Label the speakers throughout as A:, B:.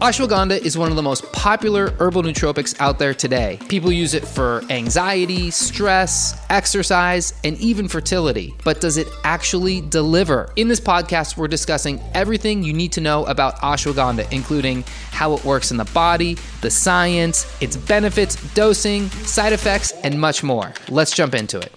A: Ashwagandha is one of the most popular herbal nootropics out there today. People use it for anxiety, stress, exercise, and even fertility. But does it actually deliver? In this podcast, we're discussing everything you need to know about ashwagandha, including how it works in the body, the science, its benefits, dosing, side effects, and much more. Let's jump into it.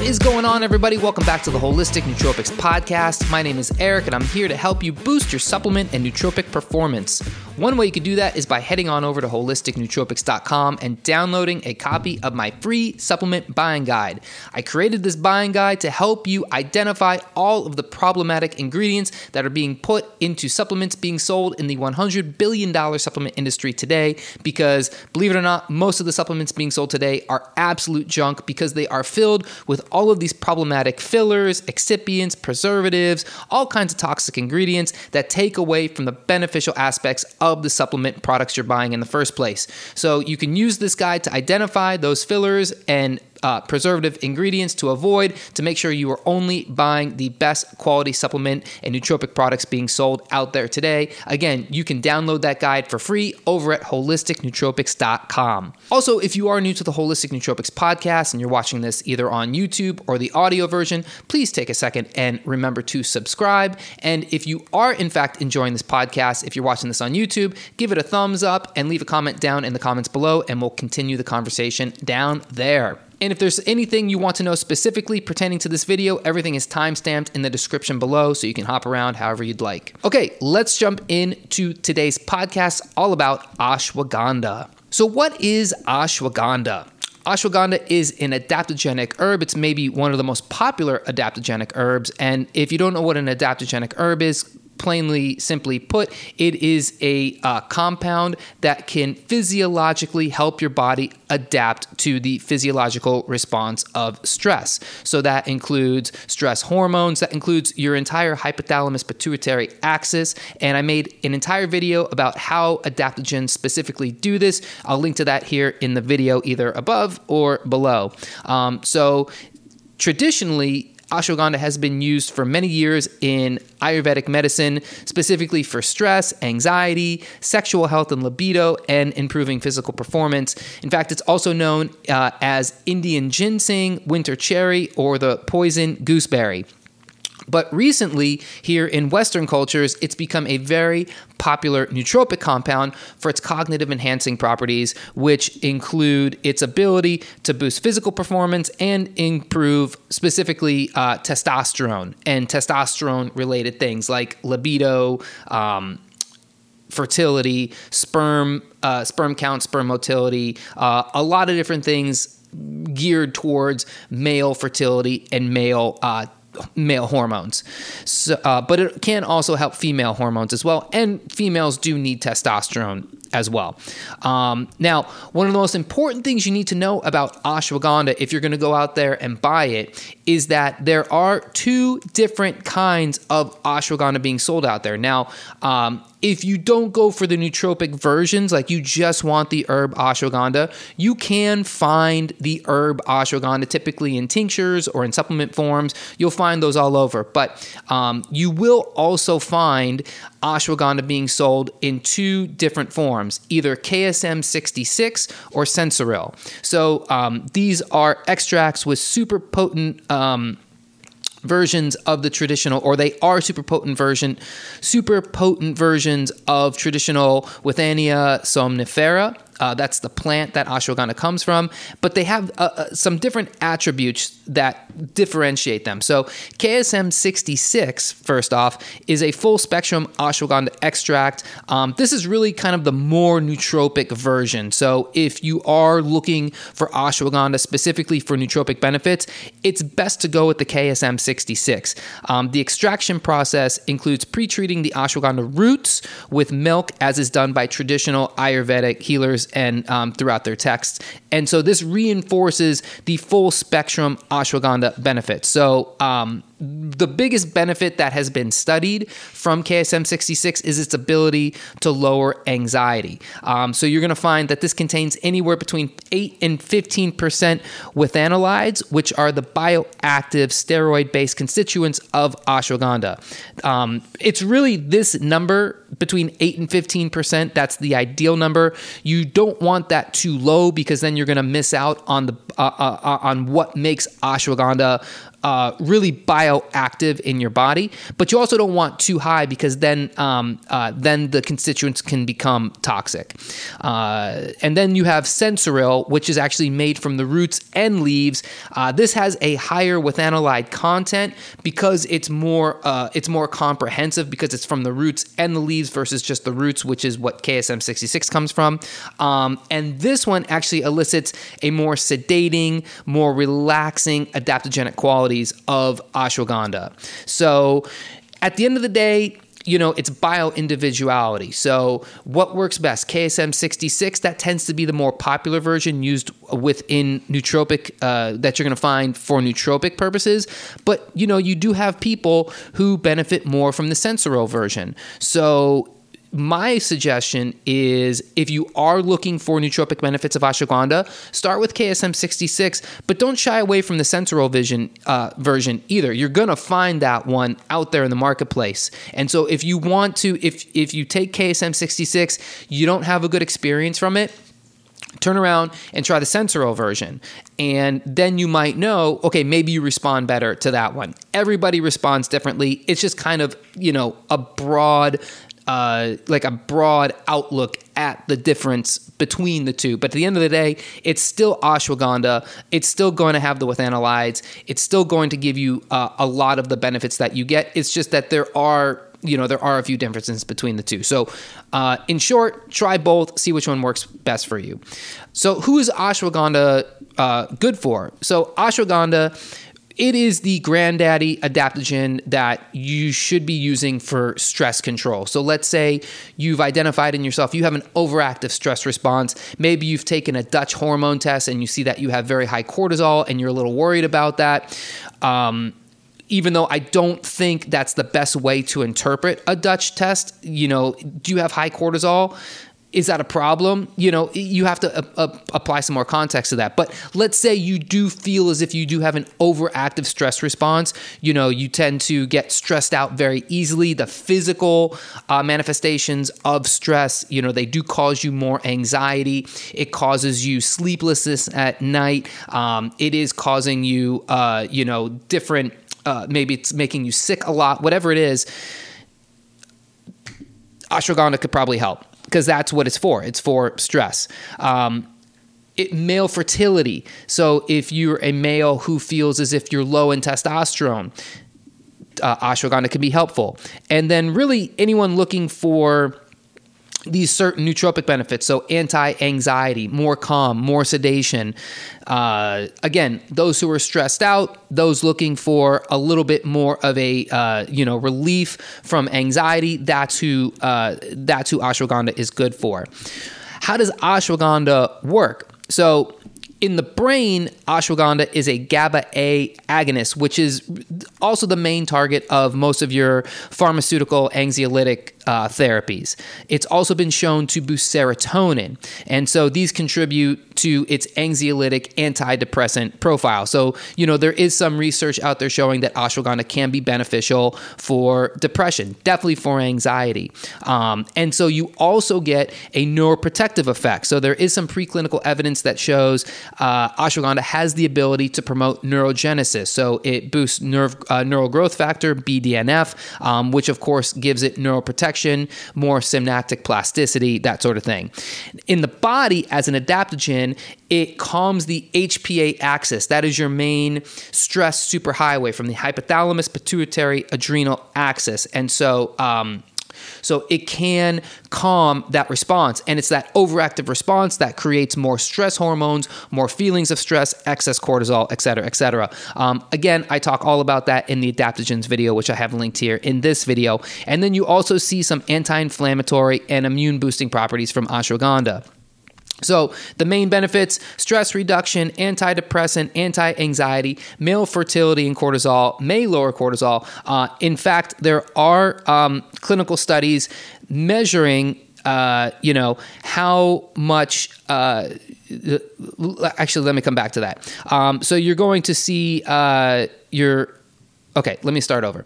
A: What is going on, everybody? Welcome back to the Holistic Nootropics Podcast. My name is Eric, and I'm here to help you boost your supplement and nootropic performance. One way you can do that is by heading on over to holisticnootropics.com and downloading a copy of my free supplement buying guide. I created this buying guide to help you identify all of the problematic ingredients that are being put into supplements being sold in the $100 billion supplement industry today. Because, believe it or not, most of the supplements being sold today are absolute junk because they are filled with with all of these problematic fillers, excipients, preservatives, all kinds of toxic ingredients that take away from the beneficial aspects of the supplement products you're buying in the first place. So you can use this guide to identify those fillers and uh, preservative ingredients to avoid to make sure you are only buying the best quality supplement and nootropic products being sold out there today. Again, you can download that guide for free over at holisticnootropics.com. Also, if you are new to the Holistic Nootropics podcast and you're watching this either on YouTube or the audio version, please take a second and remember to subscribe. And if you are in fact enjoying this podcast, if you're watching this on YouTube, give it a thumbs up and leave a comment down in the comments below, and we'll continue the conversation down there. And if there's anything you want to know specifically pertaining to this video, everything is timestamped in the description below so you can hop around however you'd like. Okay, let's jump into today's podcast all about ashwagandha. So, what is ashwagandha? Ashwagandha is an adaptogenic herb. It's maybe one of the most popular adaptogenic herbs. And if you don't know what an adaptogenic herb is, plainly, simply put, it is a uh, compound that can physiologically help your body adapt to the physiological response of stress. So that includes stress hormones, that includes your entire hypothalamus pituitary axis. And I made an entire video about how adaptogens specifically do this. I'll link to that here in the video, either above or below. Um, so traditionally, ashwagandha has been used for many years in Ayurvedic medicine, specifically for stress, anxiety, sexual health and libido, and improving physical performance. In fact, it's also known uh, as Indian ginseng, winter cherry, or the poison gooseberry. But recently, here in Western cultures, it's become a very popular nootropic compound for its cognitive enhancing properties, which include its ability to boost physical performance and improve specifically uh, testosterone and testosterone related things like libido. Um, fertility, sperm, uh, sperm count, sperm motility, uh, a lot of different things geared towards male fertility and male uh, male hormones. So, uh, but it can also help female hormones as well. And females do need testosterone as well. Um, now, one of the most important things you need to know about ashwagandha if you're going to go out there and buy it is that there are two different kinds of ashwagandha being sold out there. Now, um, if you don't go for the nootropic versions, like you just want the herb ashwagandha, you can find the herb ashwagandha typically in tinctures or in supplement forms. You'll find those all over. But um, you will also find ashwagandha being sold in two different forms, either KSM 66 or Sensoril. So um, these are extracts with super potent. Um, versions of the traditional, or they are super potent version, super potent versions of traditional Withania somnifera. Uh, that's the plant that ashwagandha comes from, but they have uh, uh, some different attributes that differentiate them. So, KSM 66, first off, is a full spectrum ashwagandha extract. Um, this is really kind of the more nootropic version. So, if you are looking for ashwagandha specifically for nootropic benefits, it's best to go with the KSM 66. Um, the extraction process includes pre treating the ashwagandha roots with milk, as is done by traditional Ayurvedic healers and um, throughout their texts. And so this reinforces the full spectrum ashwagandha benefits. So um, the biggest benefit that has been studied from KSM 66 is its ability to lower anxiety. Um, so you're going to find that this contains anywhere between 8 and 15% withanolides, which are the bioactive steroid based constituents of ashwagandha. Um, it's really this number between 8 and 15%. That's the ideal number. You don't want that too low because then you're going to miss out on the uh, uh, uh, on what makes ashwagandha uh, really bioactive in your body, but you also don't want too high because then um, uh, then the constituents can become toxic. Uh, and then you have sensoril, which is actually made from the roots and leaves. Uh, this has a higher withanolide content because it's more uh, it's more comprehensive because it's from the roots and the leaves versus just the roots, which is what KSM 66 comes from. Um, and this one actually elicits a more sedating, more relaxing adaptogenic quality qualities of ashwagandha. So at the end of the day, you know, it's bio individuality. So, what works best? KSM 66, that tends to be the more popular version used within nootropic uh, that you're going to find for nootropic purposes. But, you know, you do have people who benefit more from the Sensoril version. So, my suggestion is if you are looking for nootropic benefits of ashwagandha, start with KSM 66, but don't shy away from the Sensoril Vision uh, version either. You're gonna find that one out there in the marketplace. And so if you want to, if if you take KSM 66, you don't have a good experience from it, turn around and try the Sensoril version. And then you might know, okay, maybe you respond better to that one. Everybody responds differently. It's just kind of, you know, a broad uh, like a broad outlook at the difference between the two. But at the end of the day, it's still ashwagandha. It's still going to have the withanolides. It's still going to give you uh, a lot of the benefits that you get. It's just that there are you know there are a few differences between the two so uh, in short try both see which one works best for you so who is ashwagandha uh, good for so ashwagandha it is the granddaddy adaptogen that you should be using for stress control. So let's say you've identified in yourself you have an overactive stress response. Maybe you've taken a Dutch hormone test and you see that you have very high cortisol and you're a little worried about that. Um, even though I don't think that's the best way to interpret a Dutch test, you know, do you have high cortisol? Is that a problem? You know, you have to uh, uh, apply some more context to that. But let's say you do feel as if you do have an overactive stress response. You know, you tend to get stressed out very easily. The physical uh, manifestations of stress, you know, they do cause you more anxiety. It causes you sleeplessness at night. Um, it is causing you, uh, you know, different. Uh, maybe it's making you sick a lot. Whatever it is, ashwagandha could probably help because that's what it's for. It's for stress. Um, it, male fertility. So if you're a male who feels as if you're low in testosterone, uh, ashwagandha can be helpful. And then really anyone looking for these certain nootropic benefits. So anti-anxiety, more calm, more sedation. Uh, again, those who are stressed out, those looking for a little bit more of a uh, you know relief from anxiety. That's who uh, that's who ashwagandha is good for. How does ashwagandha work? So in the brain, ashwagandha is a GABA A agonist, which is also the main target of most of your pharmaceutical anxiolytic uh, therapies. It's also been shown to boost serotonin. And so these contribute to its anxiolytic antidepressant profile. So, you know, there is some research out there showing that ashwagandha can be beneficial for depression, definitely for anxiety. Um, and so you also get a neuroprotective effect. So there is some preclinical evidence that shows uh, ashwagandha has the ability to promote neurogenesis. So it boosts nerve, uh, neural growth factor, BDNF, um, which of course gives it neuroprotection more synaptic plasticity, that sort of thing. In the body, as an adaptogen, it calms the HPA axis. That is your main stress superhighway from the hypothalamus, pituitary, adrenal axis. And so, um, so it can calm that response. And it's that overactive response that creates more stress hormones, more feelings of stress, excess cortisol, et cetera, et cetera. Um, again, I talk all about that in the adaptogens video, which I have linked here in this video. And then you also see some anti inflammatory and immune boosting properties from ashwagandha. So, the main benefits stress reduction, antidepressant, anti anxiety, male fertility, and cortisol may lower cortisol. Uh, in fact, there are um, clinical studies measuring. Uh, you know how much uh, actually let me come back to that um, so you're going to see uh, your Okay, let me start over.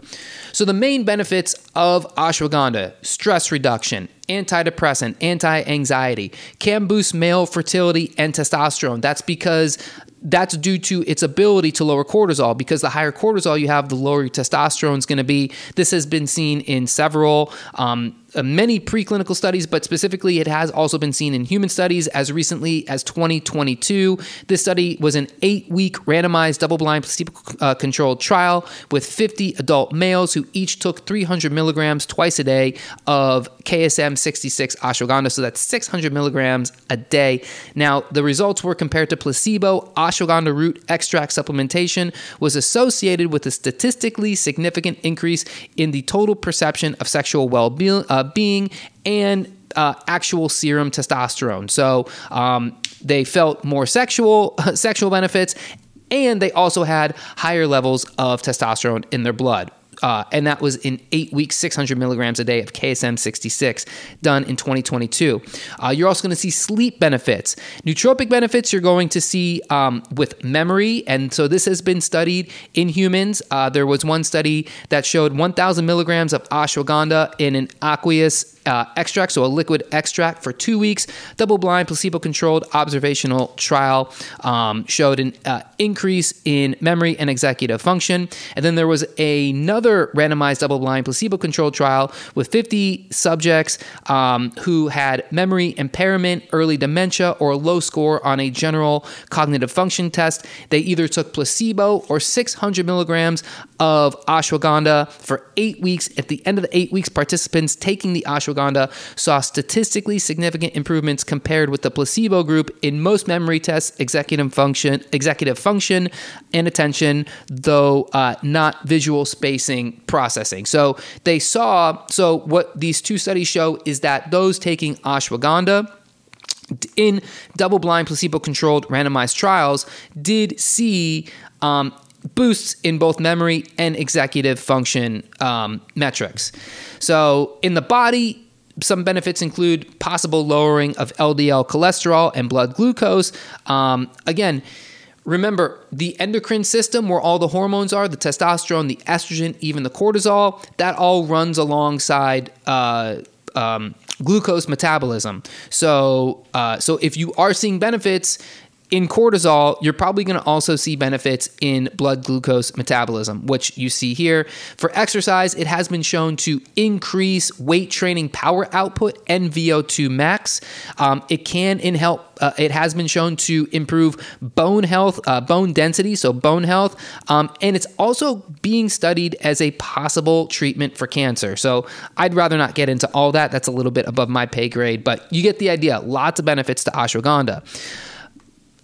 A: So, the main benefits of ashwagandha stress reduction, antidepressant, anti anxiety, can boost male fertility and testosterone. That's because that's due to its ability to lower cortisol because the higher cortisol you have, the lower your testosterone is going to be. This has been seen in several um, many preclinical studies, but specifically, it has also been seen in human studies as recently as 2022. This study was an eight week randomized, double blind, placebo controlled trial with 50 adult males who each took 300 milligrams twice a day of KSM 66 ashwagandha. So that's 600 milligrams a day. Now, the results were compared to placebo. Ashwagandha root extract supplementation was associated with a statistically significant increase in the total perception of sexual well being. Uh, being and uh, actual serum testosterone. So um, they felt more sexual sexual benefits, and they also had higher levels of testosterone in their blood. Uh, and that was in eight weeks, 600 milligrams a day of KSM 66, done in 2022. Uh, you're also going to see sleep benefits. Nootropic benefits you're going to see um, with memory. And so this has been studied in humans. Uh, there was one study that showed 1,000 milligrams of ashwagandha in an aqueous uh, extract, so a liquid extract for two weeks. Double blind, placebo controlled observational trial um, showed an uh, increase in memory and executive function. And then there was another randomized double blind, placebo controlled trial with 50 subjects um, who had memory impairment, early dementia, or a low score on a general cognitive function test. They either took placebo or 600 milligrams of ashwagandha for eight weeks. At the end of the eight weeks, participants taking the ashwagandha saw statistically significant improvements compared with the placebo group in most memory tests, executive function, executive function, and attention, though uh, not visual spacing processing. So they saw. So what these two studies show is that those taking ashwagandha in double blind placebo controlled randomized trials did see um, boosts in both memory and executive function um, metrics. So, in the body, some benefits include possible lowering of LDL cholesterol and blood glucose. Um, again, remember the endocrine system where all the hormones are the testosterone, the estrogen, even the cortisol that all runs alongside. Uh, um, glucose metabolism. So, uh, so if you are seeing benefits in cortisol, you're probably going to also see benefits in blood glucose metabolism, which you see here. For exercise, it has been shown to increase weight training power output and VO2 max. Um, it can in help. Uh, it has been shown to improve bone health, uh, bone density, so bone health, um, and it's also being studied as a possible treatment for cancer. So I'd rather not get into all that. That's a little bit above my pay grade, but you get the idea. Lots of benefits to ashwagandha.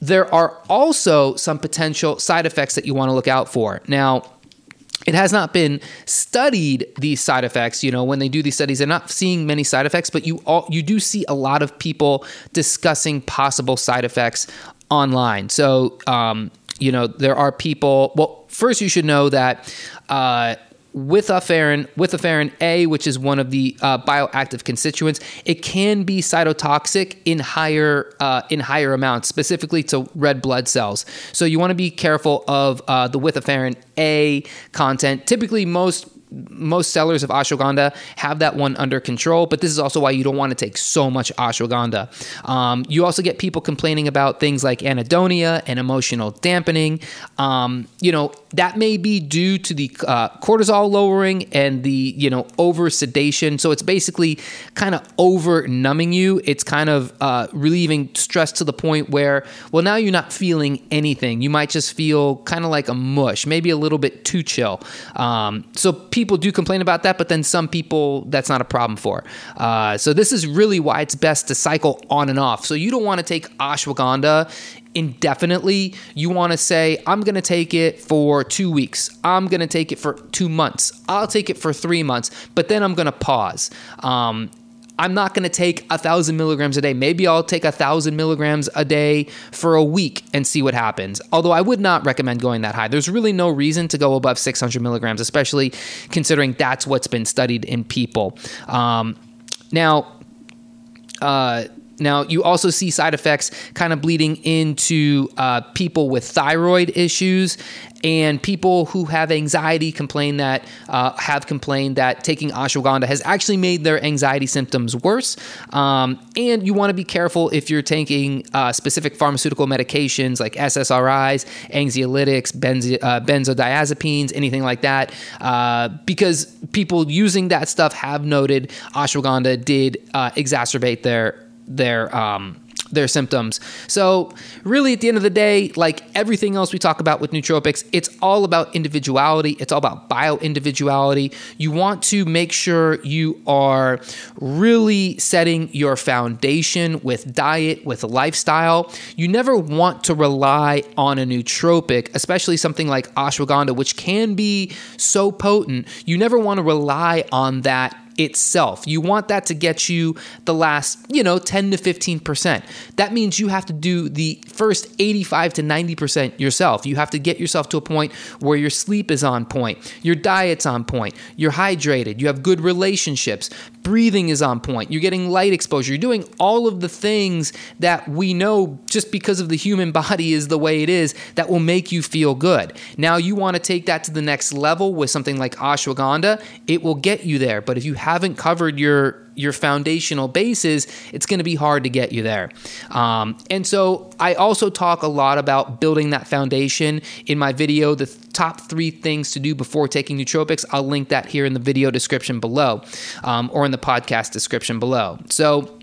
A: There are also some potential side effects that you want to look out for. Now, it has not been studied these side effects you know when they do these studies they're not seeing many side effects but you all you do see a lot of people discussing possible side effects online so um, you know there are people well first you should know that uh, withaferin, withaferin A, ferrin A, which is one of the uh, bioactive constituents, it can be cytotoxic in higher uh, in higher amounts, specifically to red blood cells. So you want to be careful of uh, the withaferin A content. Typically, most most sellers of ashwagandha have that one under control, but this is also why you don't want to take so much ashwagandha. Um, you also get people complaining about things like anhedonia and emotional dampening. Um, you know, that may be due to the uh, cortisol lowering and the, you know, over sedation. So it's basically kind of over numbing you. It's kind of uh, relieving stress to the point where, well, now you're not feeling anything. You might just feel kind of like a mush, maybe a little bit too chill. Um, so people people do complain about that, but then some people that's not a problem for. Uh, so this is really why it's best to cycle on and off. So you don't want to take ashwagandha indefinitely. You want to say, I'm going to take it for two weeks. I'm going to take it for two months. I'll take it for three months, but then I'm going to pause. Um, I'm not going to take a thousand milligrams a day. Maybe I'll take a thousand milligrams a day for a week and see what happens. Although I would not recommend going that high. There's really no reason to go above 600 milligrams, especially considering that's what's been studied in people. Um, now, uh, now, you also see side effects kind of bleeding into uh, people with thyroid issues and people who have anxiety complain that uh, have complained that taking ashwagandha has actually made their anxiety symptoms worse. Um, and you want to be careful if you're taking uh, specific pharmaceutical medications like SSRIs, anxiolytics, benzo- uh, benzodiazepines, anything like that, uh, because people using that stuff have noted ashwagandha did uh, exacerbate their their um, their symptoms. So, really, at the end of the day, like everything else we talk about with nootropics, it's all about individuality. It's all about bio individuality. You want to make sure you are really setting your foundation with diet, with lifestyle. You never want to rely on a nootropic, especially something like ashwagandha, which can be so potent. You never want to rely on that itself. You want that to get you the last, you know, 10 to 15%. That means you have to do the first 85 to 90% yourself. You have to get yourself to a point where your sleep is on point, your diet's on point, you're hydrated, you have good relationships, breathing is on point, you're getting light exposure, you're doing all of the things that we know just because of the human body is the way it is that will make you feel good. Now you want to take that to the next level with something like ashwagandha, it will get you there. But if you haven't covered your your foundational bases, it's going to be hard to get you there. Um, and so I also talk a lot about building that foundation in my video, the top three things to do before taking nootropics. I'll link that here in the video description below um, or in the podcast description below. So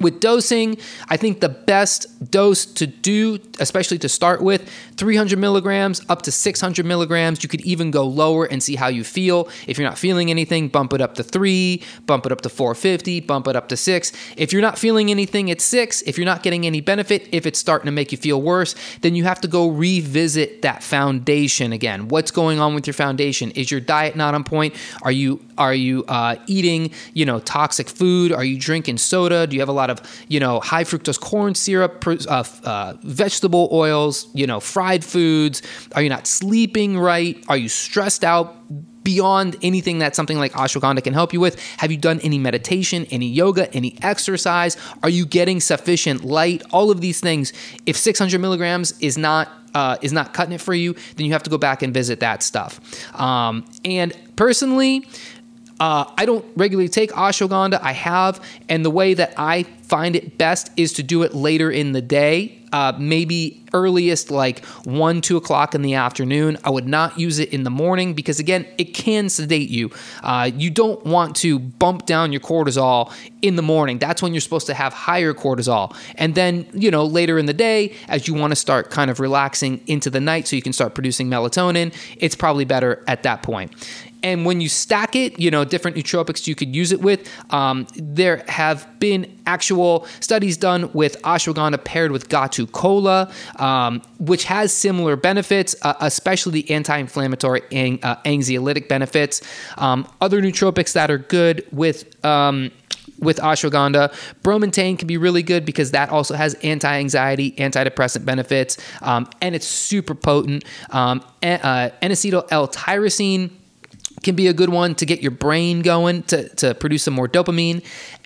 A: with dosing, I think the best dose to do, especially to start with, 300 milligrams up to 600 milligrams. You could even go lower and see how you feel. If you're not feeling anything, bump it up to three, bump it up to 450, bump it up to six. If you're not feeling anything, at six. If you're not getting any benefit, if it's starting to make you feel worse, then you have to go revisit that foundation again. What's going on with your foundation? Is your diet not on point? Are you are you uh, eating you know toxic food? Are you drinking soda? Do you have a lot of you know high fructose corn syrup, uh, uh, vegetable oils, you know fried foods? Are you not sleeping right? Are you stressed out? beyond anything that something like ashwagandha can help you with? Have you done any meditation, any yoga, any exercise? Are you getting sufficient light? All of these things. If 600 milligrams is not uh, is not cutting it for you, then you have to go back and visit that stuff. Um, and personally, uh, I don't regularly take ashwagandha. I have, and the way that I find it best is to do it later in the day. Uh, maybe earliest like 1 2 o'clock in the afternoon. I would not use it in the morning because again it can sedate you. Uh, you don't want to bump down your cortisol in the morning. That's when you're supposed to have higher cortisol. And then you know later in the day as you want to start kind of relaxing into the night so you can start producing melatonin it's probably better at that point and when you stack it, you know, different nootropics you could use it with. Um, there have been actual studies done with ashwagandha paired with Gotu Kola, um, which has similar benefits, uh, especially the anti inflammatory and uh, anxiolytic benefits. Um, other nootropics that are good with. Um, with ashwagandha. Bromantane can be really good because that also has anti anxiety, antidepressant benefits, um, and it's super potent. Um, uh, N-acetyl L-tyrosine can be a good one to get your brain going to, to produce some more dopamine.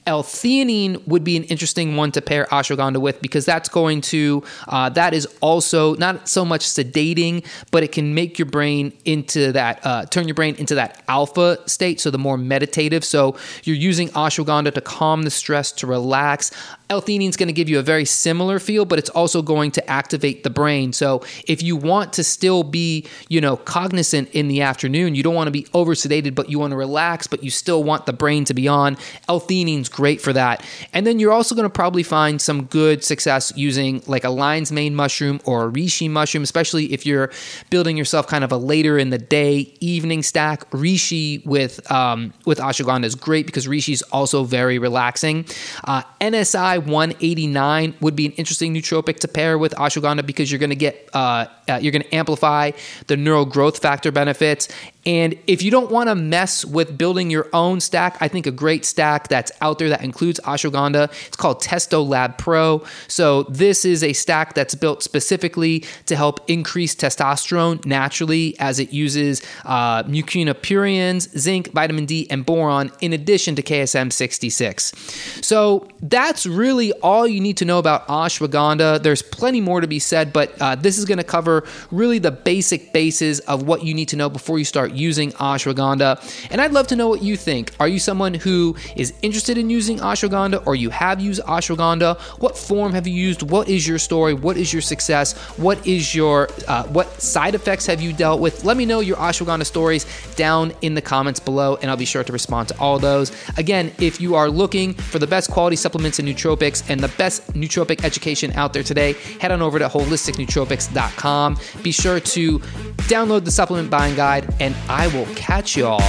A: L-theanine would be an interesting one to pair ashwagandha with because that's going to uh, that is also not so much sedating, but it can make your brain into that uh, turn your brain into that alpha state, so the more meditative. So you're using ashwagandha to calm the stress, to relax. L-theanine is going to give you a very similar feel, but it's also going to activate the brain. So if you want to still be, you know, cognizant in the afternoon, you don't want to be over sedated, but you want to relax, but you still want the brain to be on. L-theanine's great for that. And then you're also going to probably find some good success using like a lion's mane mushroom or a reishi mushroom, especially if you're building yourself kind of a later in the day evening stack. Reishi with um, with ashwagandha is great because reishi is also very relaxing. Uh, NSI 189 would be an interesting nootropic to pair with ashwagandha because you're going to get uh, uh, you're going to amplify the neural growth factor benefits And if you don't want to mess with building your own stack, I think a great stack that's out there that includes ashwagandha, it's called Testo Lab Pro. So this is a stack that's built specifically to help increase testosterone naturally as it uses uh, mucuna pruriens, zinc, vitamin D, and boron in addition to KSM 66. So that's really all you need to know about ashwagandha. There's plenty more to be said, but uh, this is going to cover really the basic bases of what you need to know before you start using ashwagandha. And I'd love to know what you think. Are you someone who is interested in using ashwagandha or you have used ashwagandha? What form have you used? What is your story? What is your success? What is your uh, what side effects have you dealt with? Let me know your ashwagandha stories down in the comments below, and I'll be sure to respond to all those. Again, if you are looking for the best quality supplements and nootropics and the best nootropic education out there today, head on over to holisticnootropics.com. Be sure to download the supplement buying guide, and I will catch you all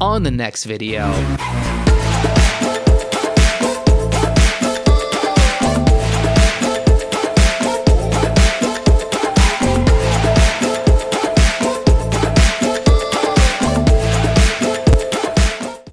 A: on the next video.